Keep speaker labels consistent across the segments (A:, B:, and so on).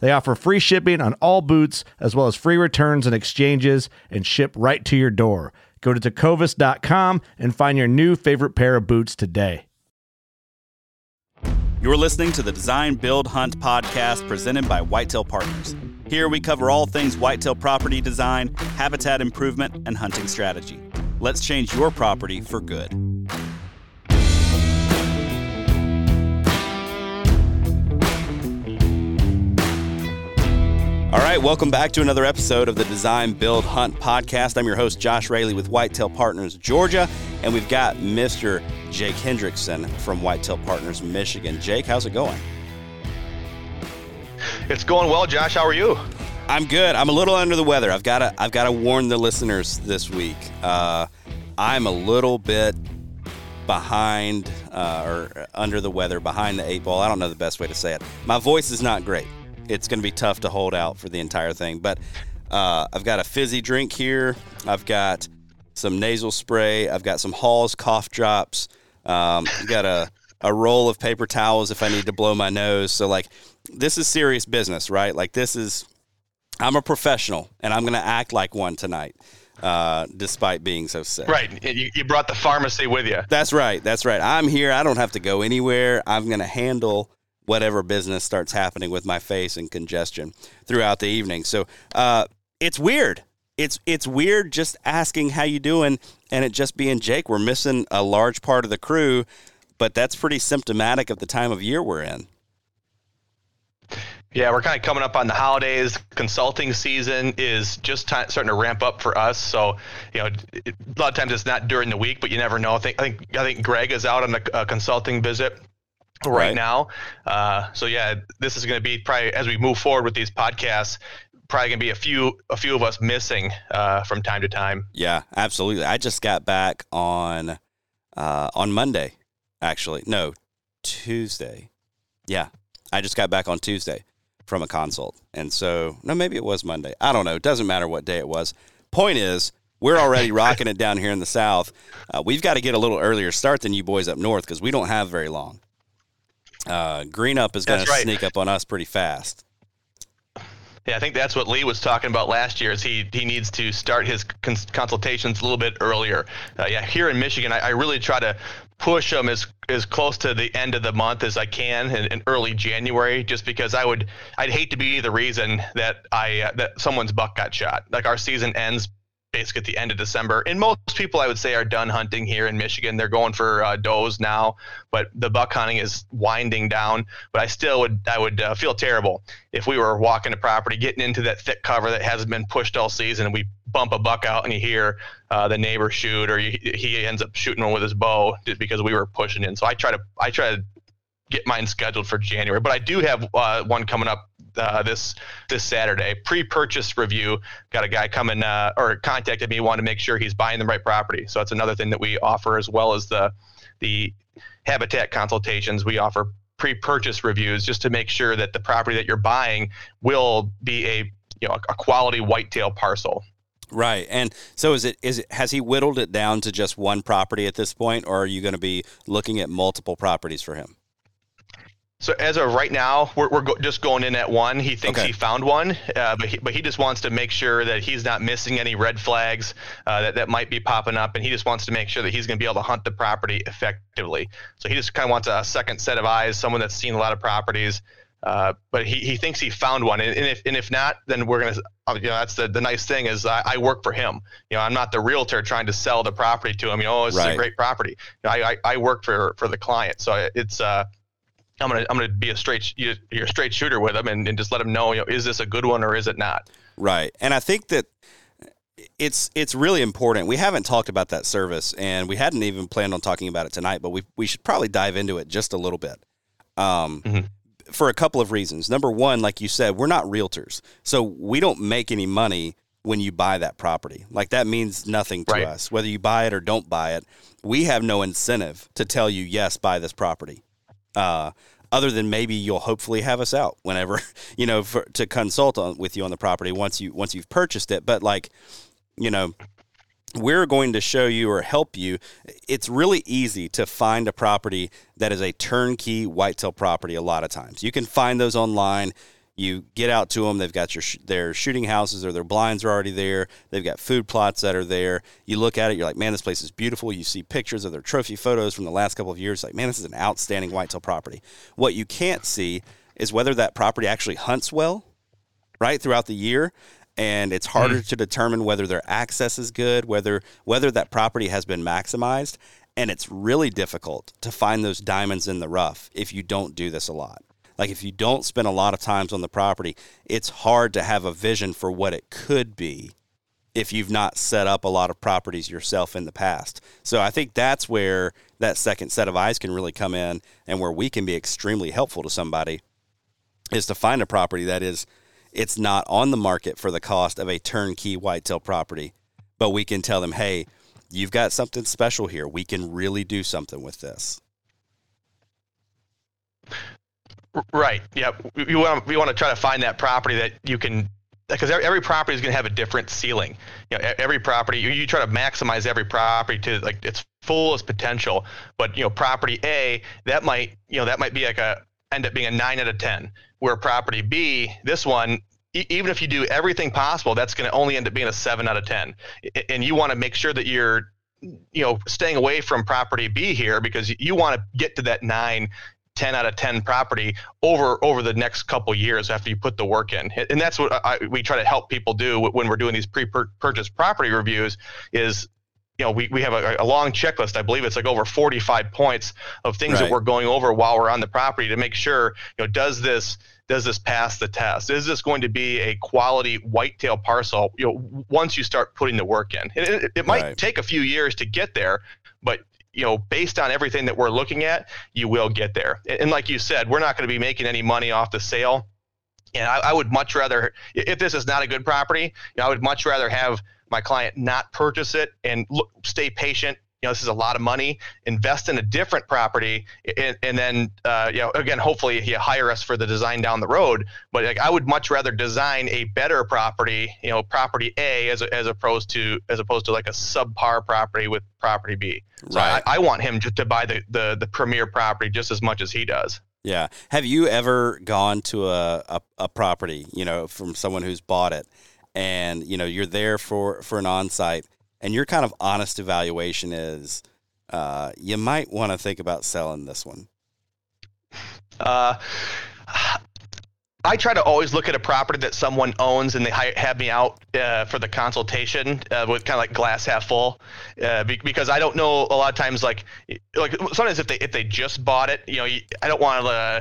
A: They offer free shipping on all boots, as well as free returns and exchanges, and ship right to your door. Go to tecovas.com and find your new favorite pair of boots today.
B: You're listening to the Design Build Hunt podcast presented by Whitetail Partners. Here we cover all things whitetail property design, habitat improvement, and hunting strategy. Let's change your property for good. All right, welcome back to another episode of the Design Build Hunt podcast. I'm your host, Josh Raley with Whitetail Partners Georgia, and we've got Mr. Jake Hendrickson from Whitetail Partners Michigan. Jake, how's it going?
C: It's going well, Josh. How are you?
B: I'm good. I'm a little under the weather. I've got to I've got to warn the listeners this week. Uh, I'm a little bit behind uh, or under the weather, behind the eight ball. I don't know the best way to say it. My voice is not great it's going to be tough to hold out for the entire thing. But uh, I've got a fizzy drink here. I've got some nasal spray. I've got some Halls cough drops. Um, got a a roll of paper towels if I need to blow my nose. So like, this is serious business, right? Like this is. I'm a professional, and I'm going to act like one tonight. Uh, despite being so sick.
C: Right. You, you brought the pharmacy with you.
B: That's right. That's right. I'm here. I don't have to go anywhere. I'm going to handle whatever business starts happening with my face and congestion throughout the evening. So uh, it's weird. It's it's weird just asking how you doing and it just being Jake. We're missing a large part of the crew, but that's pretty symptomatic of the time of year we're in.
C: Yeah, we're kind of coming up on the holidays. Consulting season is just t- starting to ramp up for us. So, you know, it, a lot of times it's not during the week, but you never know. I think I think, I think Greg is out on a, a consulting visit right, right. now. Uh, so yeah, this is going to be probably as we move forward with these podcasts, probably going to be a few a few of us missing uh, from time to time.
B: Yeah, absolutely. I just got back on uh, on Monday, actually. No, Tuesday. Yeah, I just got back on Tuesday from a consult, and so no, maybe it was Monday. I don't know. It doesn't matter what day it was. Point is. We're already rocking it down here in the South. Uh, we've got to get a little earlier start than you boys up north because we don't have very long uh, Green Up is going to sneak up on us pretty fast.
C: Yeah, I think that's what Lee was talking about last year. Is he he needs to start his cons- consultations a little bit earlier. Uh, yeah, here in Michigan, I, I, really try to push them as as close to the end of the month as I can in, in early January, just because I would I'd hate to be the reason that I uh, that someone's buck got shot. Like our season ends basically at the end of December. And most people, I would say, are done hunting here in Michigan. They're going for uh, does now, but the buck hunting is winding down. But I still would, I would uh, feel terrible if we were walking a property, getting into that thick cover that hasn't been pushed all season, and we bump a buck out and you hear uh, the neighbor shoot, or he ends up shooting one with his bow just because we were pushing in. So I try to, I try to get mine scheduled for January. But I do have uh, one coming up uh, this this Saturday. Pre-purchase review. Got a guy coming uh, or contacted me, wanted to make sure he's buying the right property. So that's another thing that we offer as well as the the habitat consultations. We offer pre-purchase reviews just to make sure that the property that you're buying will be a you know a quality whitetail parcel.
B: Right. And so is it is it has he whittled it down to just one property at this point or are you going to be looking at multiple properties for him?
C: So as of right now, we're, we're go- just going in at one. He thinks
B: Okay.
C: he found one, uh, but he, but he just wants to make sure that he's not missing any red flags uh, that that might be popping up, and he just wants to make sure that he's going to be able to hunt the property effectively. So he just kind of wants a second set of eyes, someone that's seen a lot of properties. Uh, but he, he thinks he found one, and, and if and if not, then we're gonna. uh, You know, that's the, the nice thing is I, I work for him. You know, I'm not the realtor trying to sell the property to him. You know, oh, is
B: Right.
C: a great property. You know, I, I I work for for the client, so it's uh I'm gonna I'm gonna be a straight you- you're a straight shooter with them and, and just let them know you know is this a good one or is it not.
B: Right. And I think that it's it's really important. We haven't talked about that service and we hadn't even planned on talking about it tonight, but we we should probably dive into it just a little bit. Um
C: Mhm.
B: for a couple of reasons. Number one, like you said, we're not realtors. So we don't make any money when you buy that property. Like that means nothing to
C: Right.
B: us. Whether you buy it or don't buy it, we have no incentive to tell you yes, buy this property. Uh other than maybe you'll hopefully have us out whenever you know for, to consult on, with you on the property once you once you've purchased it. But like you know we're going to show you or help you. It's really easy to find a property that is a turnkey whitetail property a lot of times. You can find those online you get out to them they've got your sh- their shooting houses or their blinds are already there they've got food plots that are there. You look at it you're like man this place is beautiful. You see pictures of their trophy photos from the last couple of years. Like man this is an outstanding whitetail property. What you can't see is whether that property actually hunts well right throughout the year. And it's harder mm. to determine whether their access is good whether whether that property has been maximized. And it's really difficult to find those diamonds in the rough if you don't do this a lot like if you don't spend a lot of times on the property it's hard to have a vision for what it could be if you've not set up a lot of properties yourself in the past. So I think that's where that second set of eyes can really come in and where we can be extremely helpful to somebody is to find a property that is it's not on the market for the cost of a turnkey whitetail property, but we can tell them, "Hey, you've got something special here. We can really do something with this."
C: Right. Yeah. We- want we want to try to find that property that you can because every, property is going to have a different ceiling. You know, every property you, you try to maximize every property to like its fullest potential. But you know, property A that might you know that might be like a end up being a nine out of ten. Where property B, this one. Even if you do everything possible, that's going to only end up being a seven out of ten. And you want to make sure that you're, you know, staying away from property B here because you want to get to that nine 10 out of 10 property over over the next couple years after you put the work in and that's what I, we try to help people do when we're doing these pre-purchase property reviews is you know we, we have a, a long checklist i believe it's like over 45 points of things
B: Right.
C: that we're going over while we're on the property to make sure you know does this does this pass the test is this going to be a quality whitetail parcel you know once you start putting the work in it, it, it might
B: Right.
C: take a few years to get there but you know, based on everything that we're looking at, you will get there. And and like you said, we're not going to be making any money off the sale. And I, I would much rather, if this is not a good property, you know, I would much rather have my client not purchase it and look, stay patient. You know, this is a lot of money. Invest in a different property, and, and then, uh, you know, again, hopefully you hire us for the design down the road. But like, I would much rather design a better property, you know, property A as, as opposed to as opposed to like a subpar property with property B. So
B: Right.
C: I, I want him just to buy the, the the premier property just as much as he does.
B: Yeah. Have you ever gone to a, a, a property, you know, from someone who's bought it and, you know, you're there for, for an on site and your kind of honest evaluation is uh, you might want to think about selling this one?
C: Uh, I try to always look at a property that someone owns and they hi- have me out uh, for the consultation uh, with kind of like glass half full, uh, be- because I don't know a lot of times like like sometimes if they if they just bought it, you know, I don't want to uh,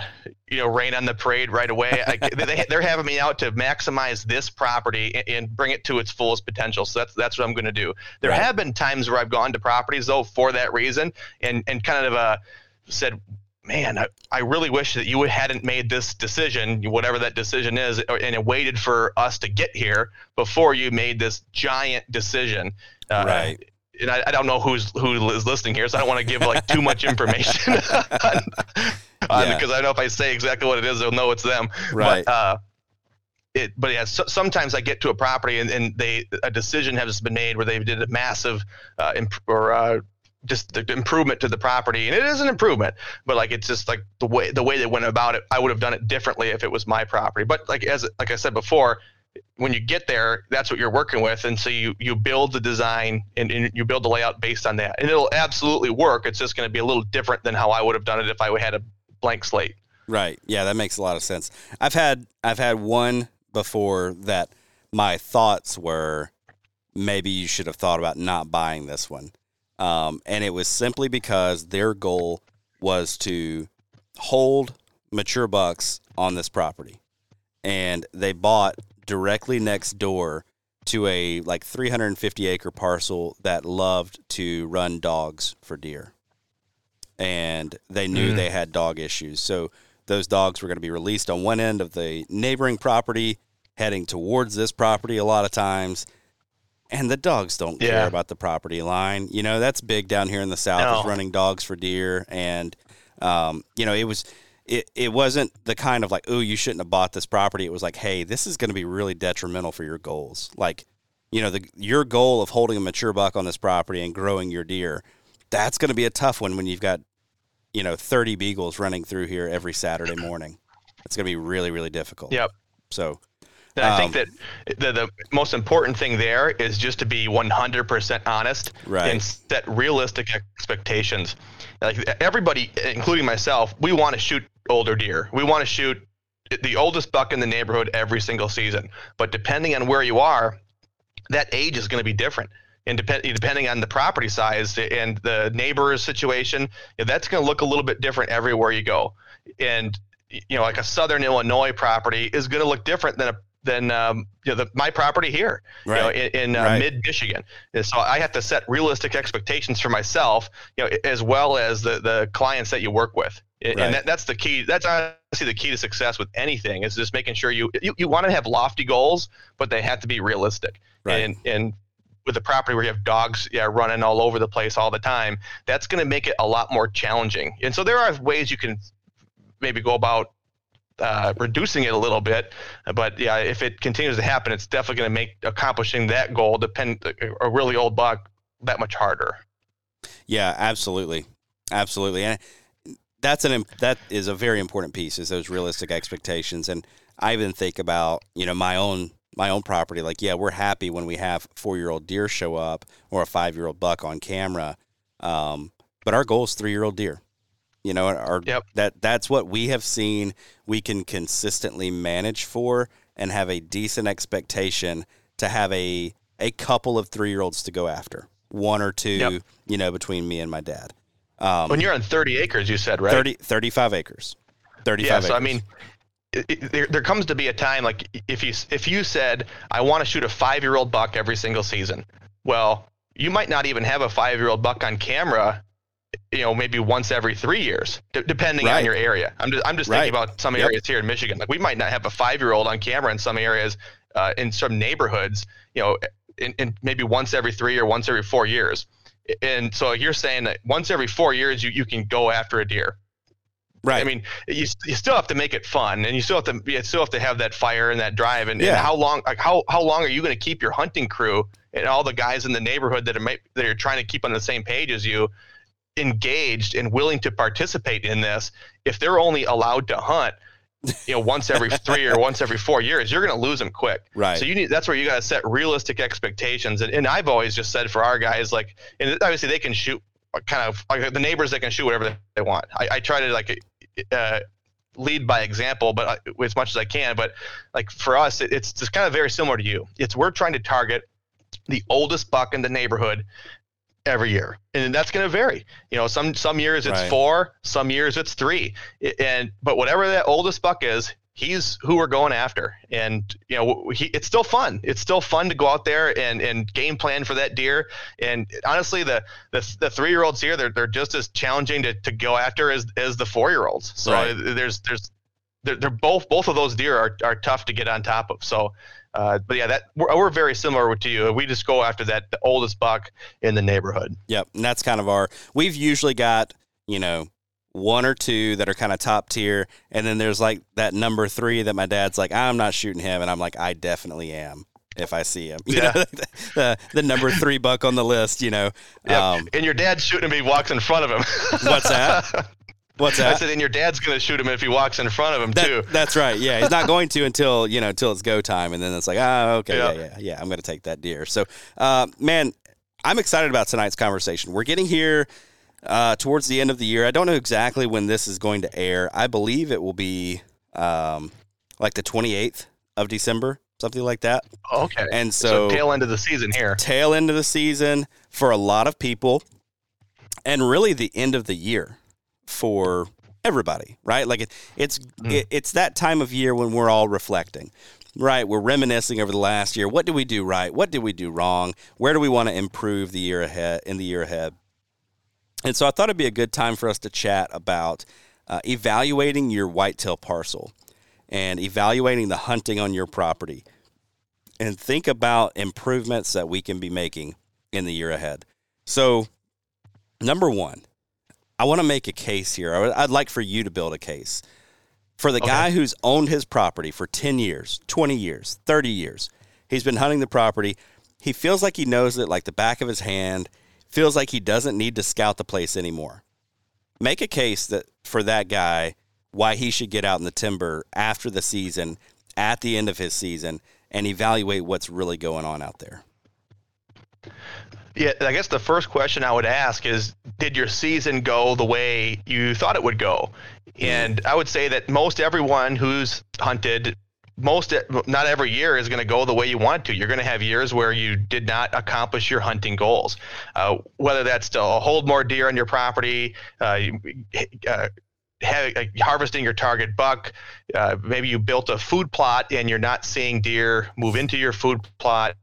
C: you know rain on the parade right away. Like, they, they're having me out to maximize this property and, and bring it to its fullest potential. So that's that's what I'm going to do. There
B: Right.
C: have been times where I've gone to properties though for that reason and and kind of uh, said man, I, I really wish that you hadn't made this decision, whatever that decision is, and it waited for us to get here before you made this giant decision. Uh,
B: Right.
C: And I, I don't know who's who is listening here, so I don't want to give like too much information on, on-
B: Yeah.
C: because I know if I say exactly what it is, they'll know it's them.
B: Right.
C: But, uh, it, but yeah, so, sometimes I get to a property and, and they a decision has been made where they did a massive uh, imp- or uh, just the improvement to the property, and it is an improvement, but like it's just like the way the way they went about it, I would have done it differently if it was my property. But like as like I said before, when you get there, that's what you're working with, and so you you build the design and, and you build the layout based on that, and it'll absolutely work. It's just going to be a little different than how I would have done it if I had a blank slate.
B: Right. Yeah, that makes a lot of sense. I've had I've had one before that my thoughts were maybe you should have thought about not buying this one. Um, and it was simply because their goal was to hold mature bucks on this property. And they bought directly next door to a like 350 acre parcel that loved to run dogs for deer. And they knew mm. they had dog issues. So those dogs were going to be released on one end of the neighboring property, heading towards this property a lot of times. And the dogs don't yeah. care about the property line. You know, that's big down here in the south no. is running dogs for deer. And, um, you know, it was it, it wasn't the kind of like, oh, you shouldn't have bought this property. It was like, hey, this is going to be really detrimental for your goals. Like, you know, the your goal of holding a mature buck on this property and growing your deer, that's going to be a tough one when you've got, you know, 30 beagles running through here every Saturday morning. It's going to be really, really difficult.
C: Yep.
B: So,
C: I think um, that the, the most important thing there is just to be 100% honest
B: right.
C: and set realistic expectations. Like everybody, including myself, we want to shoot older deer. We want to shoot the oldest buck in the neighborhood every single season. But depending on where you are, that age is going to be different. And depend, depending on the property size and the neighbor's situation, that's going to look a little bit different everywhere you go. And you know, like a Southern Illinois property is going to look different than a than um, you know, the, my property here, right. you know, in, in uh, right. mid Michigan. So I have to set realistic expectations for myself, you know, as well as the the clients that you work with. Right. And that, that's the key. That's honestly the key to success with anything is just making sure you you, you want to have lofty goals, but they have to be realistic. Right. And and with a property where you have dogs yeah running all over the place all the time, that's going to make it a lot more challenging. And so there are ways you can maybe go about uh, reducing it a little bit. But yeah, if it continues to happen, it's definitely going to make accomplishing that goal, depend a really old buck, that much harder.
B: Yeah, absolutely, absolutely, and that's an that is a very important piece is those realistic expectations. And I even think about you know my own my own property. Like, yeah, we're happy when we have four year old deer show up or a five year old buck on camera. Um, but our goal is three year old deer. You know, our yep. that that's what we have seen we can consistently manage for and have a decent expectation to have a a couple of three year olds to go after. One or two, yep. you know, between me and my dad.
C: Um, when you're on 30 acres, you said, right?
B: 30, 35 acres. 35
C: yeah,
B: so acres.
C: I mean, it, it, there, there comes to be a time like if you if you said I want to shoot a five year old buck every single season, well, you might not even have a five year old buck on camera you know maybe once every three years d- depending right. on your area i'm just, I'm just right. thinking about some areas yep. here in michigan like we might not have a five year old on camera in some areas uh, in some neighborhoods you know in, in, maybe once every three or once every four years and so you're saying that once every four years you, you can go after a deer
B: right
C: i mean you, you still have to make it fun and you still have to you still have to have that fire and that drive and, yeah. and how long like how, how long are you going to keep your hunting crew and all the guys in the neighborhood that are that are trying to keep on the same page as you engaged and willing to participate in this, if they're only allowed to hunt, you know, once every three or once every four years, you're going to lose them quick.
B: Right.
C: So you need that's where you got to set realistic expectations. And, and I've always just said for our guys, like, and obviously they can shoot kind of like the neighbors that can shoot whatever they want. I, I try to like uh, lead by example, but I, as much as I can. But like for us, it, it's just kind of very similar to you. It's we're trying to target the oldest buck in the neighborhood every year. And that's going to vary. You know some some years it's right. four some years it's three. And but whatever that oldest buck is he's who we're going after. And you know he, it's still fun. It's still fun to go out there and and game plan for that deer. And honestly the the, the three year olds here they're, they're just as challenging to, to go after as as the four year olds so right. there's there's they're, they're both both of those deer are, are tough to get on top of. So uh, but yeah, that we're, we're, very similar to you. We just go after that the oldest buck in the neighborhood.
B: Yep, and that's kind of our. We've usually got you know one or two that are kind of top tier, and then there's like that number three that my dad's like, I'm not shooting him, and I'm like, I definitely am if I see him. You
C: Yeah.
B: know, the, the number three buck on the list. You know,
C: Yeah.
B: um,
C: and your dad's shooting him he walks in front of him.
B: what's that? What's that?
C: I said, and your dad's going to shoot him if he walks in front of him, too.
B: That's right. Yeah, he's not going to until you know until it's go time, and then it's like, ah, okay, yeah,
C: Yeah.
B: yeah, yeah. I'm going to take that deer. So, uh, man, I'm excited about tonight's conversation. We're getting here uh, towards the end of the year. I don't know exactly when this is going to air. I believe it will be um, like the 28th of December, something like that.
C: okay.
B: And
C: so,
B: so,
C: tail end of the season here.
B: tail end of the season for a lot of people, and really the end of the year for everybody, right? Like it, it's it, it's that time of year when we're all reflecting, right? We're reminiscing over the last year. What did we do right? What did we do wrong? Where do we want to improve the year ahead in the year ahead? And so I thought it'd be a good time for us to chat about uh, evaluating your whitetail parcel and evaluating the hunting on your property and think about improvements that we can be making in the year ahead. So, number one, I want to make a case here. I would- like for you to build a case for the guy who's owned his property for 10 years, 20 years, 30 years. He's been hunting the property. He feels like he knows it like the back of his hand, feels like he doesn't need to scout the place anymore. Make a case that for that guy why he should get out in the timber after the season, at the end of his season, and evaluate what's really going on out there.
C: Yeah, I guess the first question I would ask is Did your season go the way you thought it would go? And I would say that most everyone who's hunted, most, not every year is going to go the way you want to. You're going to have years where you did not accomplish your hunting goals. Uh, whether that's to hold more deer on your property, uh, uh, have, like, harvesting your target buck. Uh, maybe you built a food plot and you're not seeing deer move into your food plot.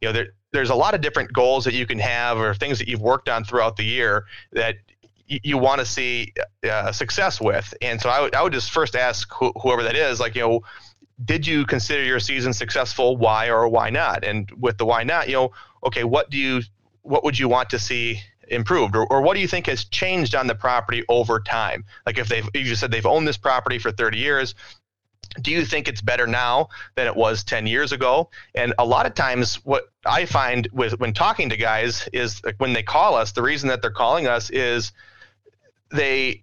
C: You know, there, there's a lot of different goals that you can have or things that you've worked on throughout the year that y- you want to see uh, success with. And so I would, I would just first ask who, whoever that is, like, you know, did you consider your season successful? Why or why not? And with the why not, you know, okay, what do you, what would you want to see improved or, or what do you think has changed on the property over time? Like if they've, you said they've owned this property for 30 years, do you think it's better now than it was 10 years ago? And a lot of times what i find with when talking to guys is like when they call us the reason that they're calling us is they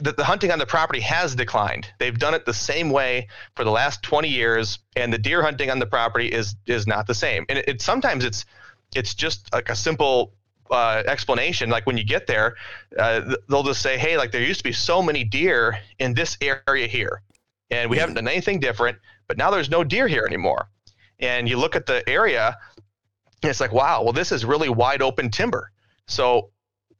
C: that the hunting on the property has declined. They've done it the same way for the last 20 years and the deer hunting on the property is is not the same. And it, it sometimes it's it's just like a simple uh, explanation. Like when you get there uh, they'll just say hey like there used to be so many deer in this area here and we haven't done anything different but now there's no deer here anymore. And you look at the area and it's like wow well this is really wide open timber. So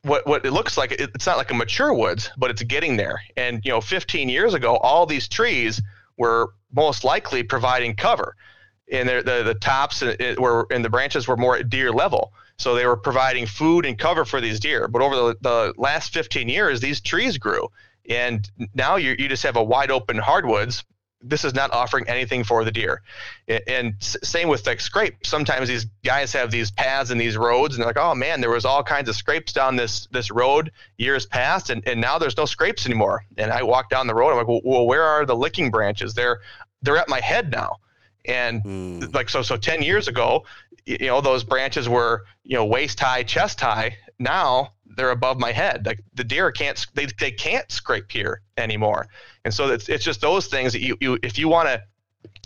C: what what it looks like it's not like a mature woods but it's getting there. And you know 15 years ago all these trees were most likely providing cover. And they're- the the tops uh, were and the branches were more at deer level. So they were providing food and cover for these deer. But over the, the last 15 years these trees grew and now you you just have a wide open hardwoods. This is not offering anything for the deer. And same with like scrape. Sometimes these guys have these paths and these roads and they're like oh man there was all kinds of scrapes down this this road years past and, and now there's no scrapes anymore. And i walk down the road i'm like well, well where are the licking branches? They're they're at my head now. And
B: Hmm.
C: like so so 10 years ago you know those branches were you know waist high chest high. Now they're above my head. Like the deer can't they, they can't scrape here anymore. And so it's, it's just those things that you, you if you want to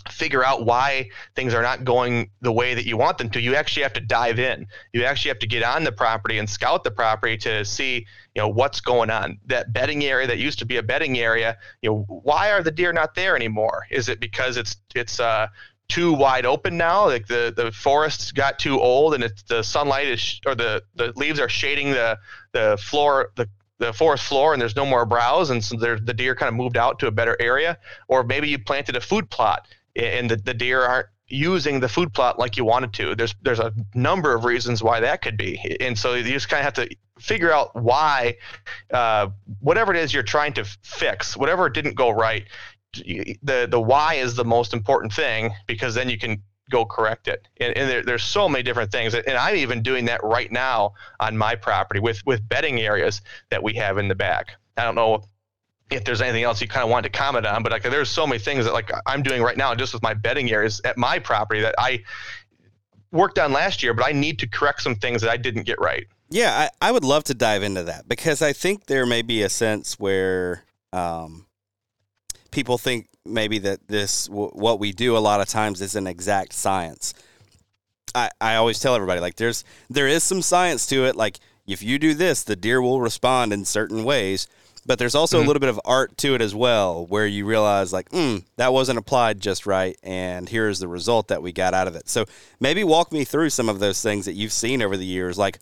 C: figure out why things are not going the way that you want them to you actually have to dive in. You actually have to get on the property and scout the property to see you know what's going on. That bedding area that used to be a bedding area you know why are the deer not there anymore? Is it because it's it's uh too wide open now. Like the the forests got too old and it's the sunlight is sh- or the the leaves are shading the the floor the the forest floor and there's no more browse and so the deer kind of moved out to a better area. Or maybe you planted a food plot and the, the deer aren't using the food plot like you wanted to. There's there's a number of reasons why that could be. And so you just kind of have to figure out why uh, whatever it is you're trying to fix whatever didn't go right the the why is the most important thing because then you can go correct it. And, and there, there's so many different things. And i'm even doing that right now on my property with with bedding areas that we have in the back. I don't know if there's anything else you kind of want to comment on, but like there's so many things that like I'm doing right now just with my bedding areas at my property that I worked on last year, but I need to correct some things that I didn't get right.
B: Yeah, I, I would love to dive into that because I think there may be a sense where um, people think maybe that this w- what we do a lot of times is an exact science. I, I always tell everybody like there's there is some science to it. Like if you do this, the deer will respond in certain ways. But there's also mm-hmm. a little bit of art to it as well, where you realize like, mm, that wasn't applied just right, and here's the result that we got out of it. So maybe walk me through some of those things that you've seen over the years. Like,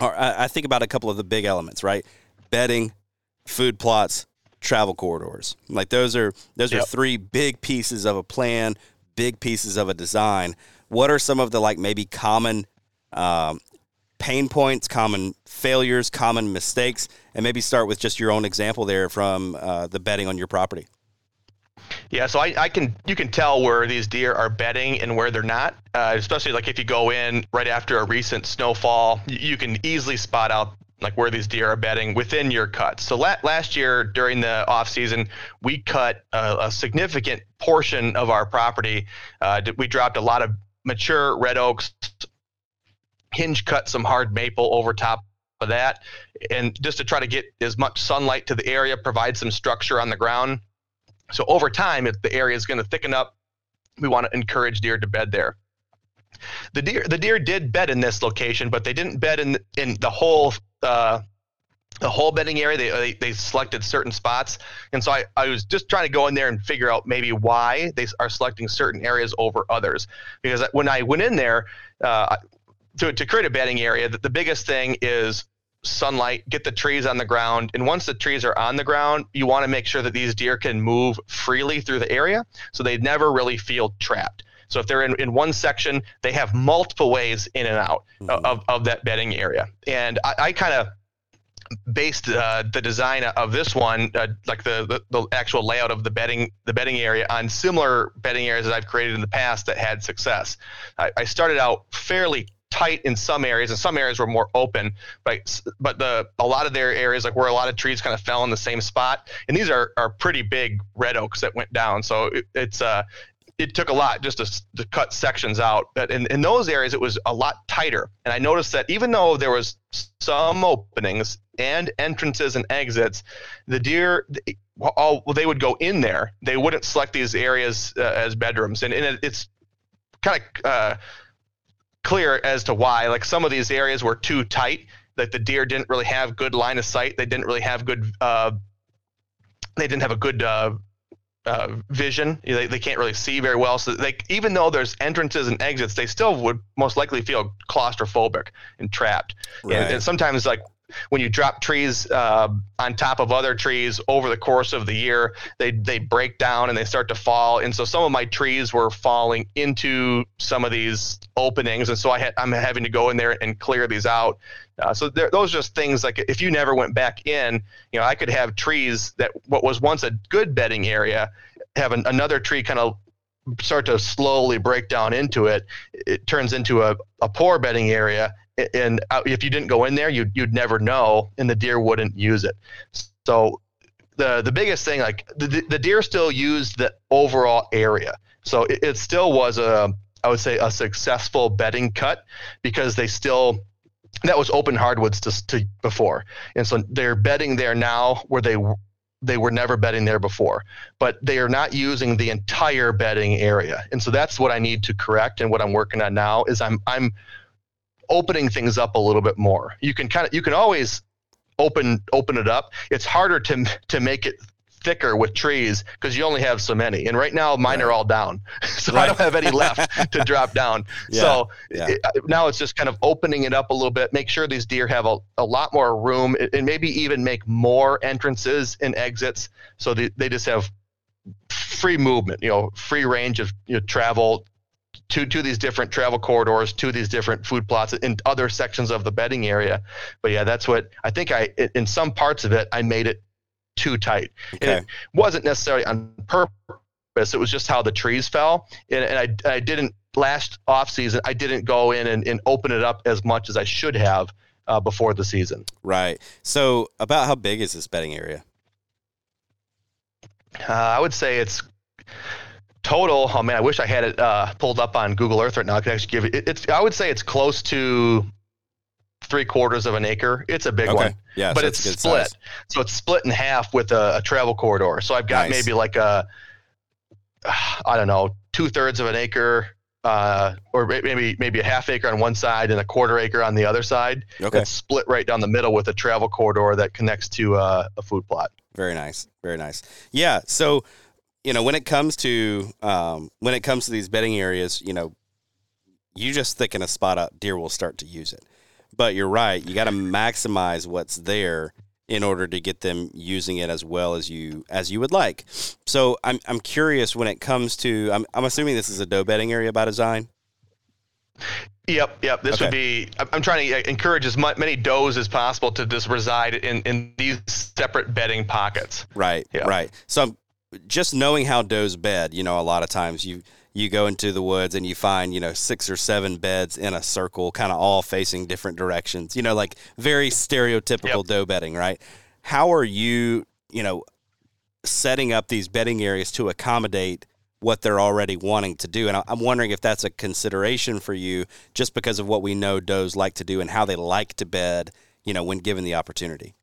B: or I think about a couple of the big elements, right? Bedding, food plots, travel corridors. Like those are those yep. are three big pieces of a plan, big pieces of a design. What are some of the like maybe common um, pain points, common failures, common mistakes, and maybe start with just your own example there from uh, the bedding on your property.
C: Yeah, so I, I, can you can tell where these deer are bedding and where they're not, uh, especially like if you go in right after a recent snowfall, you can easily spot out like where these deer are bedding within your cuts. So la- last year during the off season, we cut a, a significant portion of our property. Uh, we dropped a lot of mature red oaks, hinge cut some hard maple over top of that, and just to try to get as much sunlight to the area, provide some structure on the ground. So over time, if the area is going to thicken up, we want to encourage deer to bed there. The deer, the deer did bed in this location, but they didn't bed in in the whole uh, the whole bedding area. They, they, they selected certain spots, and so I, I was just trying to go in there and figure out maybe why they are selecting certain areas over others. Because when I went in there, uh, to, to create a bedding area, the, the biggest thing is sunlight, get the trees on the ground. And once the trees are on the ground, you want to make sure that these deer can move freely through the area so they never really feel trapped. So if they're in, in one section, they have multiple ways in and out mm-hmm. of, of that bedding area. And I, I kind of based uh, the design of this one, uh, like the, the, the actual layout of the bedding the bedding area, on similar bedding areas that I've created in the past that had success. I, I started out fairly tight in some areas, and some areas were more open. But but the a lot of their areas, like where a lot of trees kind of fell in the same spot, and these are are pretty big red oaks that went down. So it, it's uh it took a lot just to, to cut sections out. But in, in those areas, it was a lot tighter. And I noticed that even though there was some openings and entrances and exits, the deer, all, they would go in there. They wouldn't select these areas uh, as bedrooms. And, and it, it's kind of uh, clear as to why. Like some of these areas were too tight. That the deer didn't really have good line of sight. They didn't really have good. Uh, they didn't have a good uh, vision. They, they can't really see very well. So they even though there's entrances and exits, they still would most likely feel claustrophobic and trapped. Right. And, and sometimes like when you drop trees uh, on top of other trees over the course of the year, they they break down and they start to fall. And so some of my trees were falling into some of these openings, and so I had I'm having to go in there and clear these out. Uh, so there, those are just things like if you never went back in, you know, I could have trees that what was once a good bedding area have an, another tree kind of start to slowly break down into it. It turns into a, a poor bedding area and if you didn't go in there, you'd you'd never know, and the deer wouldn't use it. So the the biggest thing, like the the deer still used the overall area, so it, it still was a I would say a successful bedding cut because they still that was open hardwoods to, to before, and so they're bedding there now where they they were never bedding there before, but they are not using the entire bedding area, and so that's what I need to correct. And what I'm working on now is I'm I'm opening things up a little bit more. You can kind of you can always open open it up. It's harder to to make it thicker with trees because you only have so many. And right now mine are all down, so right. I don't have any left to drop down. Yeah. So yeah. It, now it's just kind of opening it up a little bit. Make sure these deer have a, a lot more room, and maybe even make more entrances and exits so they, they just have free movement. You know, free range of you know, travel to to these different travel corridors, to these different food plots in other sections of the bedding area. But yeah, that's what I think. I in some parts of it, I made it too tight. Okay. And it wasn't necessarily on purpose. It was just how the trees fell, and, and I I didn't last off season. I didn't go in and, and open it up as much as I should have uh, before the season.
B: Right. So, about how big is this bedding area?
C: Uh, I would say it's total. Oh man, I wish I had it uh, pulled up on Google Earth right now. I could actually give it. It's. I would say it's close to three quarters of an acre. It's a big
B: Okay.
C: one,
B: Yeah,
C: but
B: so
C: it's split.
B: size.
C: So it's split in half with a, a travel corridor. So I've got
B: Nice.
C: maybe like a, I don't know, two thirds of an acre, uh, or maybe maybe a half acre on one side and a quarter acre on the other side.
B: Okay.
C: That's split right down the middle with a travel corridor that connects to uh, a food plot.
B: Very nice. Very nice. Yeah. So, you know, when it comes to um, when it comes to these bedding areas, you know, you just thicken a spot up, deer will start to use it. But you're right. You got to maximize what's there in order to get them using it as well as you as you would like. So I'm I'm curious when it comes to I'm I'm assuming this is a doe bedding area by design.
C: Yep, yep. This
B: Okay.
C: would be. I'm- trying to uh, encourage as many does as possible to just reside in in these separate bedding pockets.
B: Right.
C: Yeah.
B: Right. So I'm- just knowing how does bed, you know, a lot of times you you go into the woods and you find, you know, six or seven beds in a circle, kind of all facing different directions. You know, like very stereotypical
C: Yep.
B: doe bedding, right? How are you, you know, setting up these bedding areas to accommodate what they're already wanting to do? And I'm wondering if that's a consideration for you, just because of what we know does like to do and how they like to bed, you know, when given the opportunity.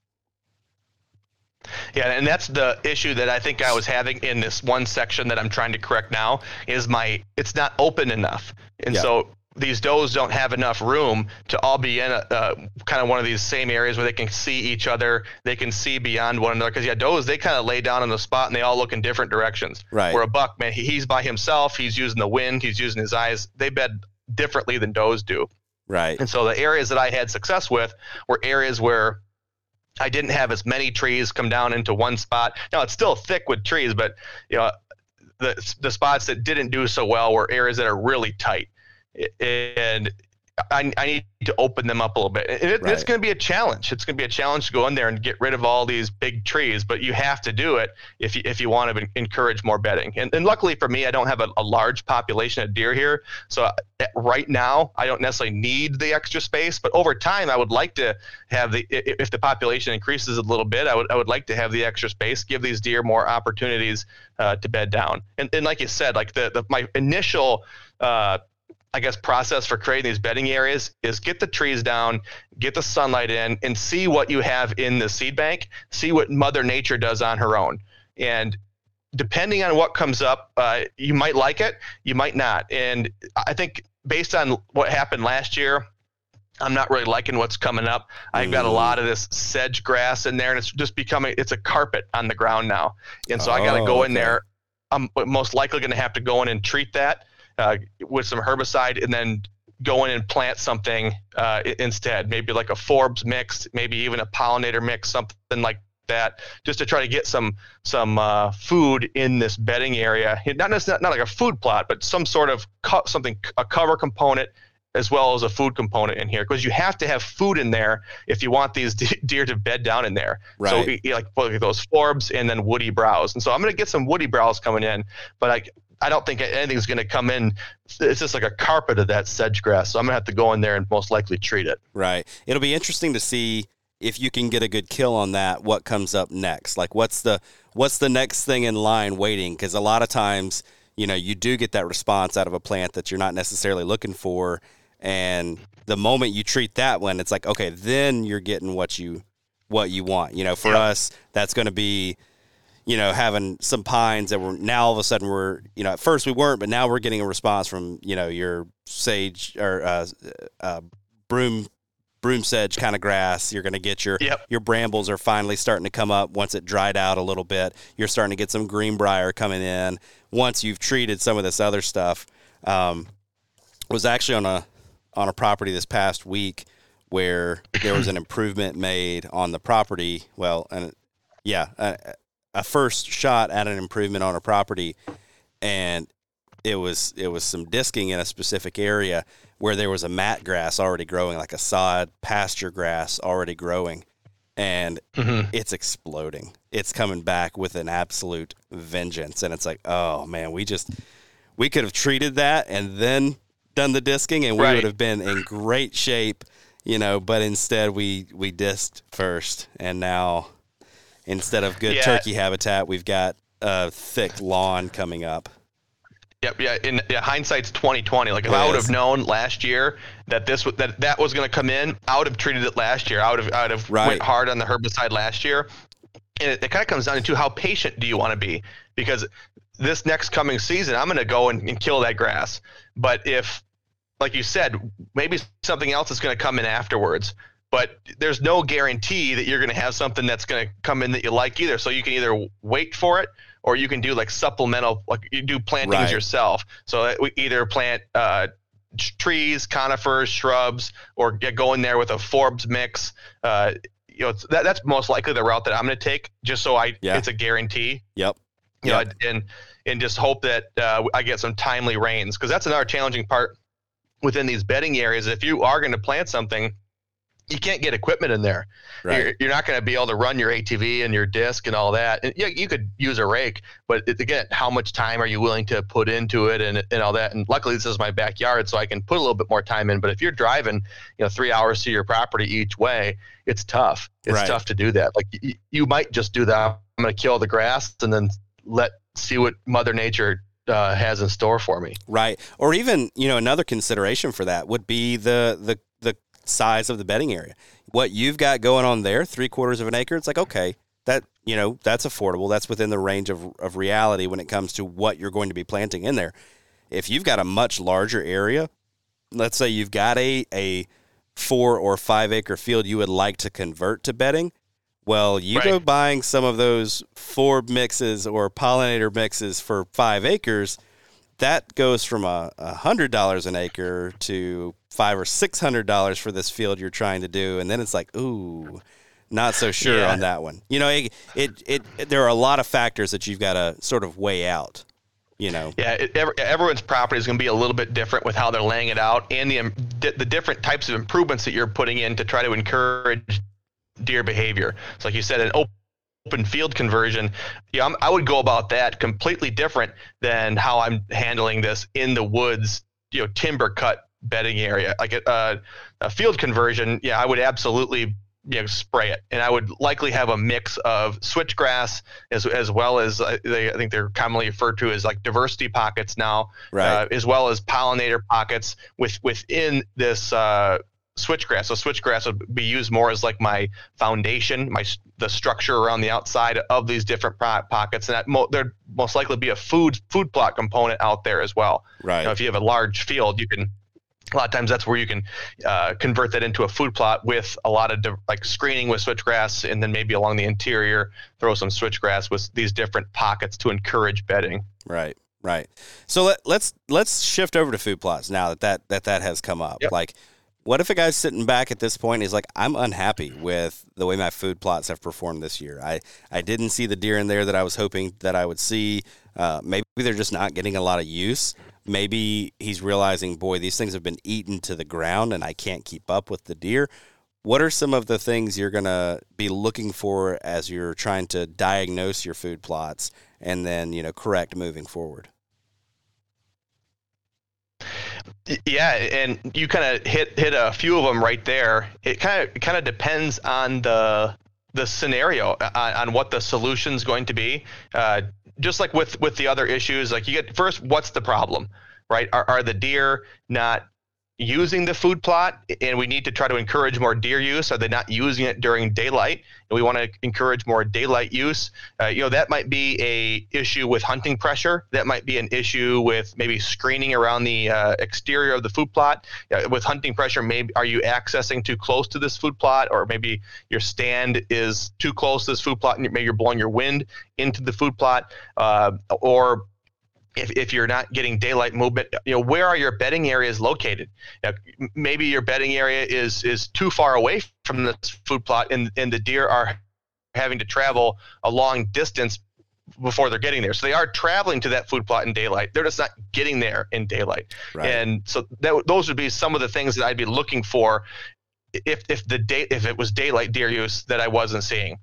C: Yeah, and that's the issue that I think I was having in this one section that I'm trying to correct now is my it's not open enough, and
B: Yeah.
C: so these does don't have enough room to all be in a uh, kind of one of these same areas where they can see each other, they can see beyond one another. Because yeah, does they kind of lay down on the spot and they all look in different directions.
B: Right.
C: Where a buck, man, he, he's by himself, he's using the wind, he's using his eyes. They bed differently than does do.
B: Right.
C: And so the areas that I had success with were areas where I didn't have as many trees come down into one spot. Now it's still thick with trees, but you know the the spots that didn't do so well were areas that are really tight, and I, I need to open them up a little bit. And it,
B: Right.
C: it's going to be a challenge. It's going to be a challenge to go in there and get rid of all these big trees, but you have to do it if you, if you want to encourage more bedding. And, and luckily for me, I don't have a, a large population of deer here, so uh, right now I don't necessarily need the extra space. But over time, I would like to have the if the population increases a little bit, I would I would like to have the extra space, give these deer more opportunities uh, to bed down. And and like you said, like the, the my initial. Uh, I guess process for creating these bedding areas is get the trees down, get the sunlight in, and see what you have in the seed bank. See what Mother Nature does on her own, and depending on what comes up, uh, you might like it, you might not. And I think based on what happened last year, I'm not really liking what's coming up. I've got a lot of this sedge grass in there, and it's just becoming it's a carpet on the ground now. And so I got to
B: Oh,
C: go in there. I'm most likely going to have to go in and treat that uh, with some herbicide, and then go in and plant something uh, instead. Maybe like a forbs mix, maybe even a pollinator mix, something like that, just to try to get some some uh, food in this bedding area. Not necessarily not like a food plot, but some sort of co- something a cover component as well as a food component in here because you have to have food in there if you want these de- deer to bed down in there.
B: Right.
C: y- like those forbs and then woody browse. And so I'm going to get some woody browse coming in, but I I don't think anything's going to come in. It's just like a carpet of that sedge grass. So I'm going to have to go in there and most likely treat it.
B: Right. It'll be interesting to see if you can get a good kill on that. What comes up next? Like, what's the what's the next thing in line waiting? Because a lot of times, you know, you do get that response out of a plant that you're not necessarily looking for, and the moment you treat that one, it's like, okay, then you're getting what you what you want. You know, for
C: Yeah.
B: us, that's going to be. You know, having some pines that were now all of a sudden we're, you know, at first we weren't, but now we're getting a response from, you know, your sage or uh, uh, broom broom sedge kind of grass. You're going to get your
C: Yep.
B: your brambles are finally starting to come up once it dried out a little bit. You're starting to get some greenbrier coming in once you've treated some of this other stuff. Um, was actually on a on a property this past week where there was an improvement made on the property. Well, and yeah, a, a first shot at an improvement on a property, and it was it was some disking in a specific area where there was a mat grass already growing, like a sod pasture grass already growing, and
C: Mm-hmm.
B: it's exploding. It's coming back with an absolute vengeance, and it's like, oh man, we just we could have treated that and then done the disking, and we
C: Right.
B: would have been in great shape. you know, but instead we we disked first, and now instead of good
C: Yeah.
B: turkey habitat, we've got a thick lawn coming up.
C: Yep, yeah. In yeah, hindsight's twenty twenty. Like if
B: It
C: I would have known last year that this that that was going to come in, I would have treated it last year. I would have I would have
B: Right.
C: went hard on the herbicide last year. And it, it kind of comes down to how patient do you want to be? Because this next coming season, I'm going to go and, and kill that grass. But if, like you said, maybe something else is going to come in afterwards. But there's no guarantee that you're going to have something that's going to come in that you like either. So you can either wait for it or you can do like supplemental, like you do plantings
B: Right.
C: yourself. So that we either plant uh, trees, conifers, shrubs, or get go in there with a forbs mix. Uh, you know, it's- that, that's most likely the route that I'm going to take, just so I
B: Yeah.
C: it's a guarantee.
B: Yep.
C: You know, and and just hope that uh, I get some timely rains because that's another challenging part within these bedding areas. If you are going to plant something, you can't get equipment in there.
B: Right.
C: You're, you're not going to be able to run your ATV and your disc and all that. And yeah, you could use a rake, but it, again, how much time are you willing to put into it and, and all that? And luckily, this is my backyard, so I can put a little bit more time in. But if you're driving, you know, three hours to your property each way, it's tough. It's
B: Right.
C: tough to do that. Like y- you might just do that. I'm going to kill the grass and then let see what Mother Nature uh, has in store for me.
B: Right. Or even, you know, another consideration for that would be the the size of the bedding area. What you've got going on there, three quarters of an acre, it's like, okay, that you know, that's affordable. That's within the range of, of reality when it comes to what you're going to be planting in there. If you've got a much larger area, let's say you've got a a four or five acre field you would like to convert to bedding, well, you go buying some of those Forb mixes or pollinator mixes for five acres, that goes from a, a hundred dollars an acre to five or six hundred dollars for this field you're trying to do, and then it's like, ooh, not so sure
C: Yeah.
B: on that one. You know, it, it, it there are a lot of factors that you've got to sort of weigh out. You know,
C: Yeah, it, ever, everyone's property is going to be a little bit different with how they're laying it out and the the different types of improvements that you're putting in to try to encourage deer behavior. So, like you said, an op- open field conversion, yeah, I'm, I would go about that completely different than how I'm handling this in the woods, you know, timber cut bedding area. Like a, uh, a field conversion, yeah, I would absolutely you know spray it, and I would likely have a mix of switchgrass as as well as uh, they I think they're commonly referred to as like diversity pockets now,
B: right?
C: uh, as well as pollinator pockets with within this uh, switchgrass. So switchgrass would be used more as like my foundation, my the structure around the outside of these different po- pockets, and that mo- there'd most likely be a food food plot component out there as well.
B: right.
C: You know, if you have a large field, you can. A lot of times, that's where you can uh, convert that into a food plot with a lot of di- like screening with switchgrass, and then maybe along the interior, throw some switchgrass with these different pockets to encourage bedding.
B: Right, right. So let, let's let's shift over to food plots now that that that, that has come up.
C: Yep.
B: Like, what if a guy's sitting back at this point he's like, I'm unhappy with the way my food plots have performed this year. I I didn't see the deer in there that I was hoping that I would see. Uh, maybe they're just not getting a lot of use. Maybe he's realizing, boy, these things have been eaten to the ground and I can't keep up with the deer. What are some of the things you're going to be looking for as you're trying to diagnose your food plots and then, you know, correct moving forward?
C: Yeah, and you kind of hit hit a few of them right there. It kind of kind of depends on the the scenario uh, on, on what the solution's going to be. Uh, just like with with the other issues, like you get first, what's the problem, right? Are are the deer not using the food plot and we need to try to encourage more deer use are they not using it during daylight. And we want to encourage more daylight use. Uh, you know that might be a issue with hunting pressure. That might be an issue with maybe screening around the uh, exterior of the food plot. Uh, with hunting pressure maybe are you accessing too close to this food plot? Or maybe your stand is too close to this food plot and maybe you're blowing your wind into the food plot. Uh, or if, if you're not getting daylight movement, you know, where are your bedding areas located? M- maybe your bedding area is is too far away from this food plot, and and the deer are having to travel a long distance before they're getting there. So they are traveling to that food plot in daylight. They're just not getting there in daylight.
B: Right.
C: And so that, those would be some of the things that I'd be looking for if if the day if it was daylight deer use that I wasn't seeing.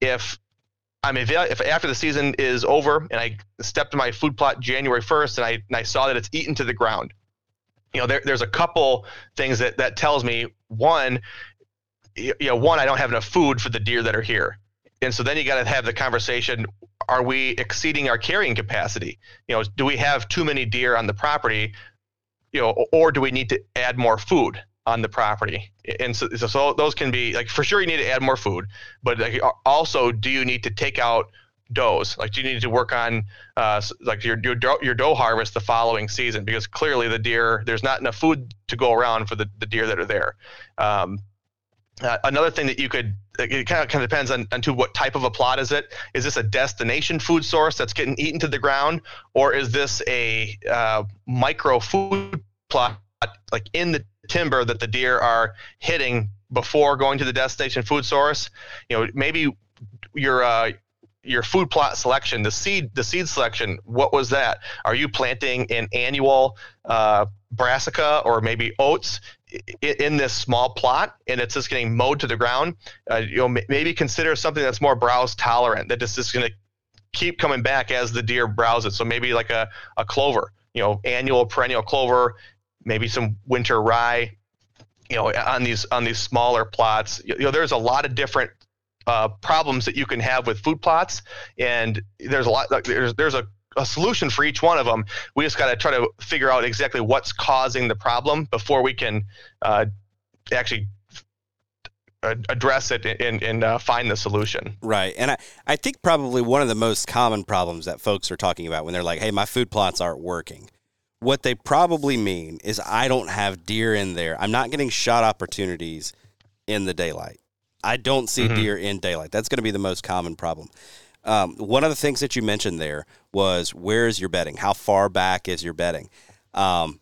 C: If I'm avail- if after the season is over and I stepped to my food plot January 1st and I and I saw that it's eaten to the ground. You know, there, there's a couple things that that tells me one, you know, one, I don't have enough food for the deer that are here. And so then you got to have the conversation are we exceeding our carrying capacity? You know, do we have too many deer on the property? You know, or do we need to add more food on the property? And so, so those can be like for sure you need to add more food, but like also do you need to take out does? Like, do you need to work on uh, like your your your doe harvest the following season? Because clearly the deer there's not enough food to go around for the, the deer that are there. Um, uh, another thing that you could it kind of kind of depends on, on to what type of a plot is it. Is this a destination food source that's getting eaten to the ground, or is this a uh, micro food plot like in the timber that the deer are hitting before going to the destination food source? You know, maybe your uh, your food plot selection, the seed the seed selection. What was that? Are you planting an annual uh, brassica or maybe oats in this small plot and it's just getting mowed to the ground, uh, you know, maybe consider something that's more browse tolerant that just is going to keep coming back as the deer browse it. So maybe like a, a clover, you know, annual perennial clover, maybe some winter rye, you know, on these on these smaller plots. You know, there's a lot of different uh, problems that you can have with food plots, and there's a lot. There's there's a a solution for each one of them. We just got to try to figure out exactly what's causing the problem before we can uh, actually address it and, and uh, find the solution.
B: Right. And I, I think probably one of the most common problems that folks are talking about when they're like, hey, my food plots aren't working. What they probably mean is I don't have deer in there. I'm not getting shot opportunities in the daylight. I don't see mm-hmm. deer in daylight. That's going to be the most common problem. Um, one of the things that you mentioned there was where is your bedding? How far back is your bedding? Um,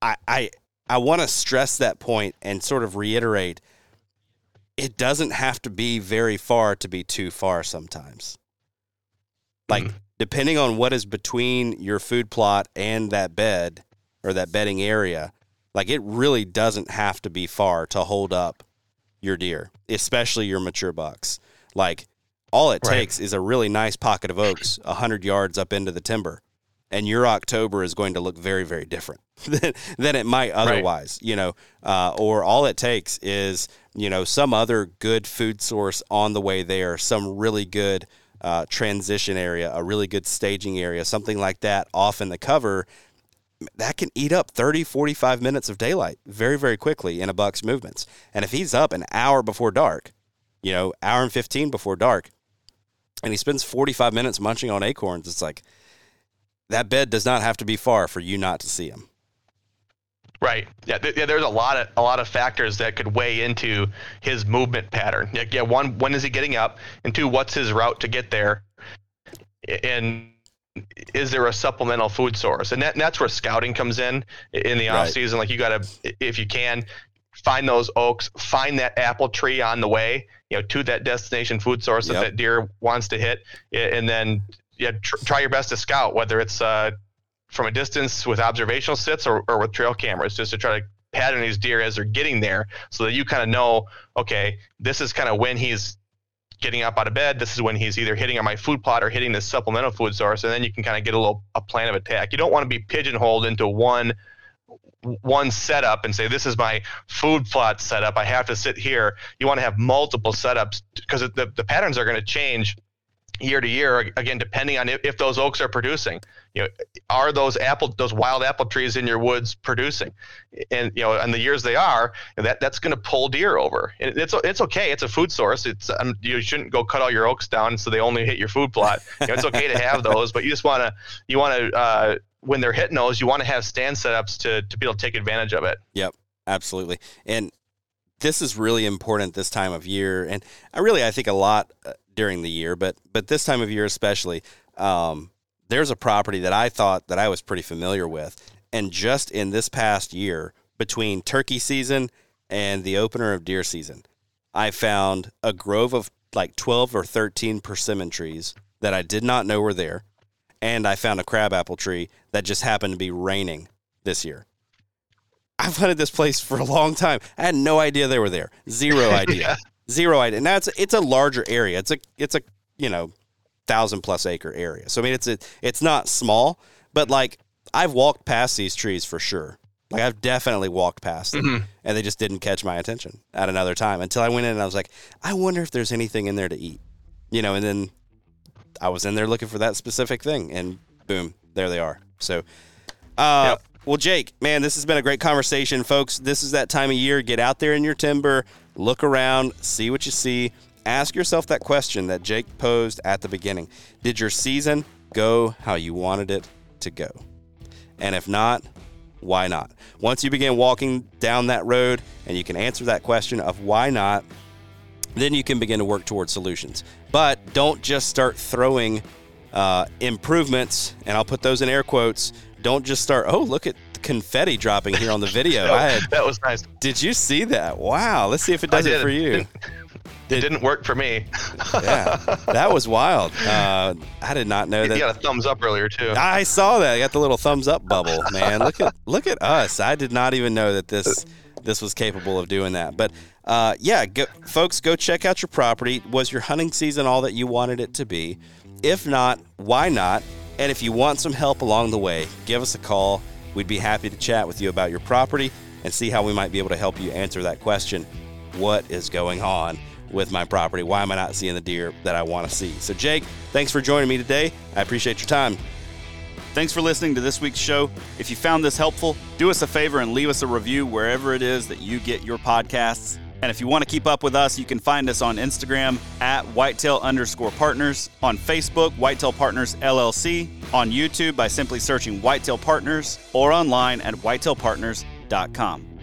B: I I, I want to stress that point and sort of reiterate it doesn't have to be very far to be too far sometimes. Like mm-hmm. Depending on what is between your food plot and that bed or that bedding area, like it really doesn't have to be far to hold up your deer, especially your mature bucks. Like all it right. takes is a really nice pocket of oaks 100 yards up into the timber. And your October is going to look very, very different than, than it might otherwise, right. you know. Uh, or all it takes is, you know, some other good food source on the way there, some really good uh, transition area, a really good staging area, something like that off in the cover that can eat up 30, 45 minutes of daylight very, very quickly in a buck's movements. And if he's up an hour before dark, you know, hour and 15 before dark, and he spends 45 minutes munching on acorns. It's like that bed does not have to be far for you not to see him.
C: Right. Yeah. Th- yeah. There's a lot of a lot of factors that could weigh into his movement pattern. Yeah. yeah one, when is he getting up? And two, what's his route to get there? And is there a supplemental food source? And, that, and that's where scouting comes in in the off right. season. Like you got to, if you can, find those oaks, find that apple tree on the way, you know, to that destination food source yep. that that deer wants to hit, and then yeah, tr- try your best to scout, whether it's uh, from a distance with observational sits or, or with trail cameras, just to try to pattern these deer as they're getting there, so that you kind of know, okay, this is kind of when he's getting up out of bed. This is when he's either hitting on my food plot or hitting this supplemental food source, and then you can kind of get a little a plan of attack. You don't want to be pigeonholed into one one setup and say this is my food plot setup i have to sit here you want to have multiple setups because the, the patterns are going to change year to year again depending on if, if, those oaks are producing. You know are those apple those wild apple trees in your woods producing? And you know and the years they are that that's going to pull deer over. And it's it's okay it's a food source. It's um, you shouldn't go cut all your oaks down so they only hit your food plot. You know, it's okay to have those but you just want to you want to uh, when they're hitting those, you want to have stand setups to to be able to take advantage of it.
B: Yep, absolutely. And this is really important this time of year, and I really I think a lot uh, during the year, but but this time of year especially. Um, there's a property that I thought that I was pretty familiar with, and just in this past year, between turkey season and the opener of deer season, I found a grove of like 12 or 13 persimmon trees that I did not know were there and I found a crabapple tree that just happened to be raining this year. I've hunted this place for a long time. I had no idea they were there. Zero idea. Zero idea. Now that's it's a larger area. It's a it's a you know thousand plus acre area. So I mean it's a it's not small, but like I've walked past these trees for sure. Like I've definitely walked past them
C: Mm-hmm.
B: and they just didn't catch my attention at another time until I went in and I was like, I wonder if there's anything in there to eat. You know, and then I was in there looking for that specific thing and boom, there they are. So uh
C: Yep.
B: Well Jake, man, this has been a great conversation, folks. This is that time of year. Get out there in your timber, look around, see what you see. Ask yourself that question that Jake posed at the beginning. Did your season go how you wanted it to go? And if not, why not? Once you begin walking down that road and you can answer that question of why not, then you can begin to work towards solutions. But don't just start throwing uh, improvements, and I'll put those in air quotes. Don't just start, oh, look at the confetti dropping here on the video. I had,
C: that was nice.
B: did you see that? Wow. Let's see if it does it for you.
C: Did, It didn't work for me.
B: yeah, that was wild. Uh, I did not know
C: You
B: that.
C: You got a thumbs up earlier too.
B: I saw that. I got the little thumbs up bubble, man. Look at look at us. I did not even know that this this was capable of doing that. But uh, yeah, go, folks, go check out your property. Was your hunting season all that you wanted it to be? If not, why not? And if you want some help along the way, give us a call. We'd be happy to chat with you about your property and see how we might be able to help you answer that question. What is going on with my property? Why am I not seeing the deer that I want to see? So, Jake, thanks for joining me today. I appreciate your time.
D: Thanks for listening to this week's show. If you found this helpful, do us a favor and leave us a review wherever it is that you get your podcasts. And if you want to keep up with us, you can find us on Instagram at whitetail underscore partners, on Facebook, Whitetail Partners LLC, on YouTube by simply searching Whitetail Partners, or online at whitetailpartners.com.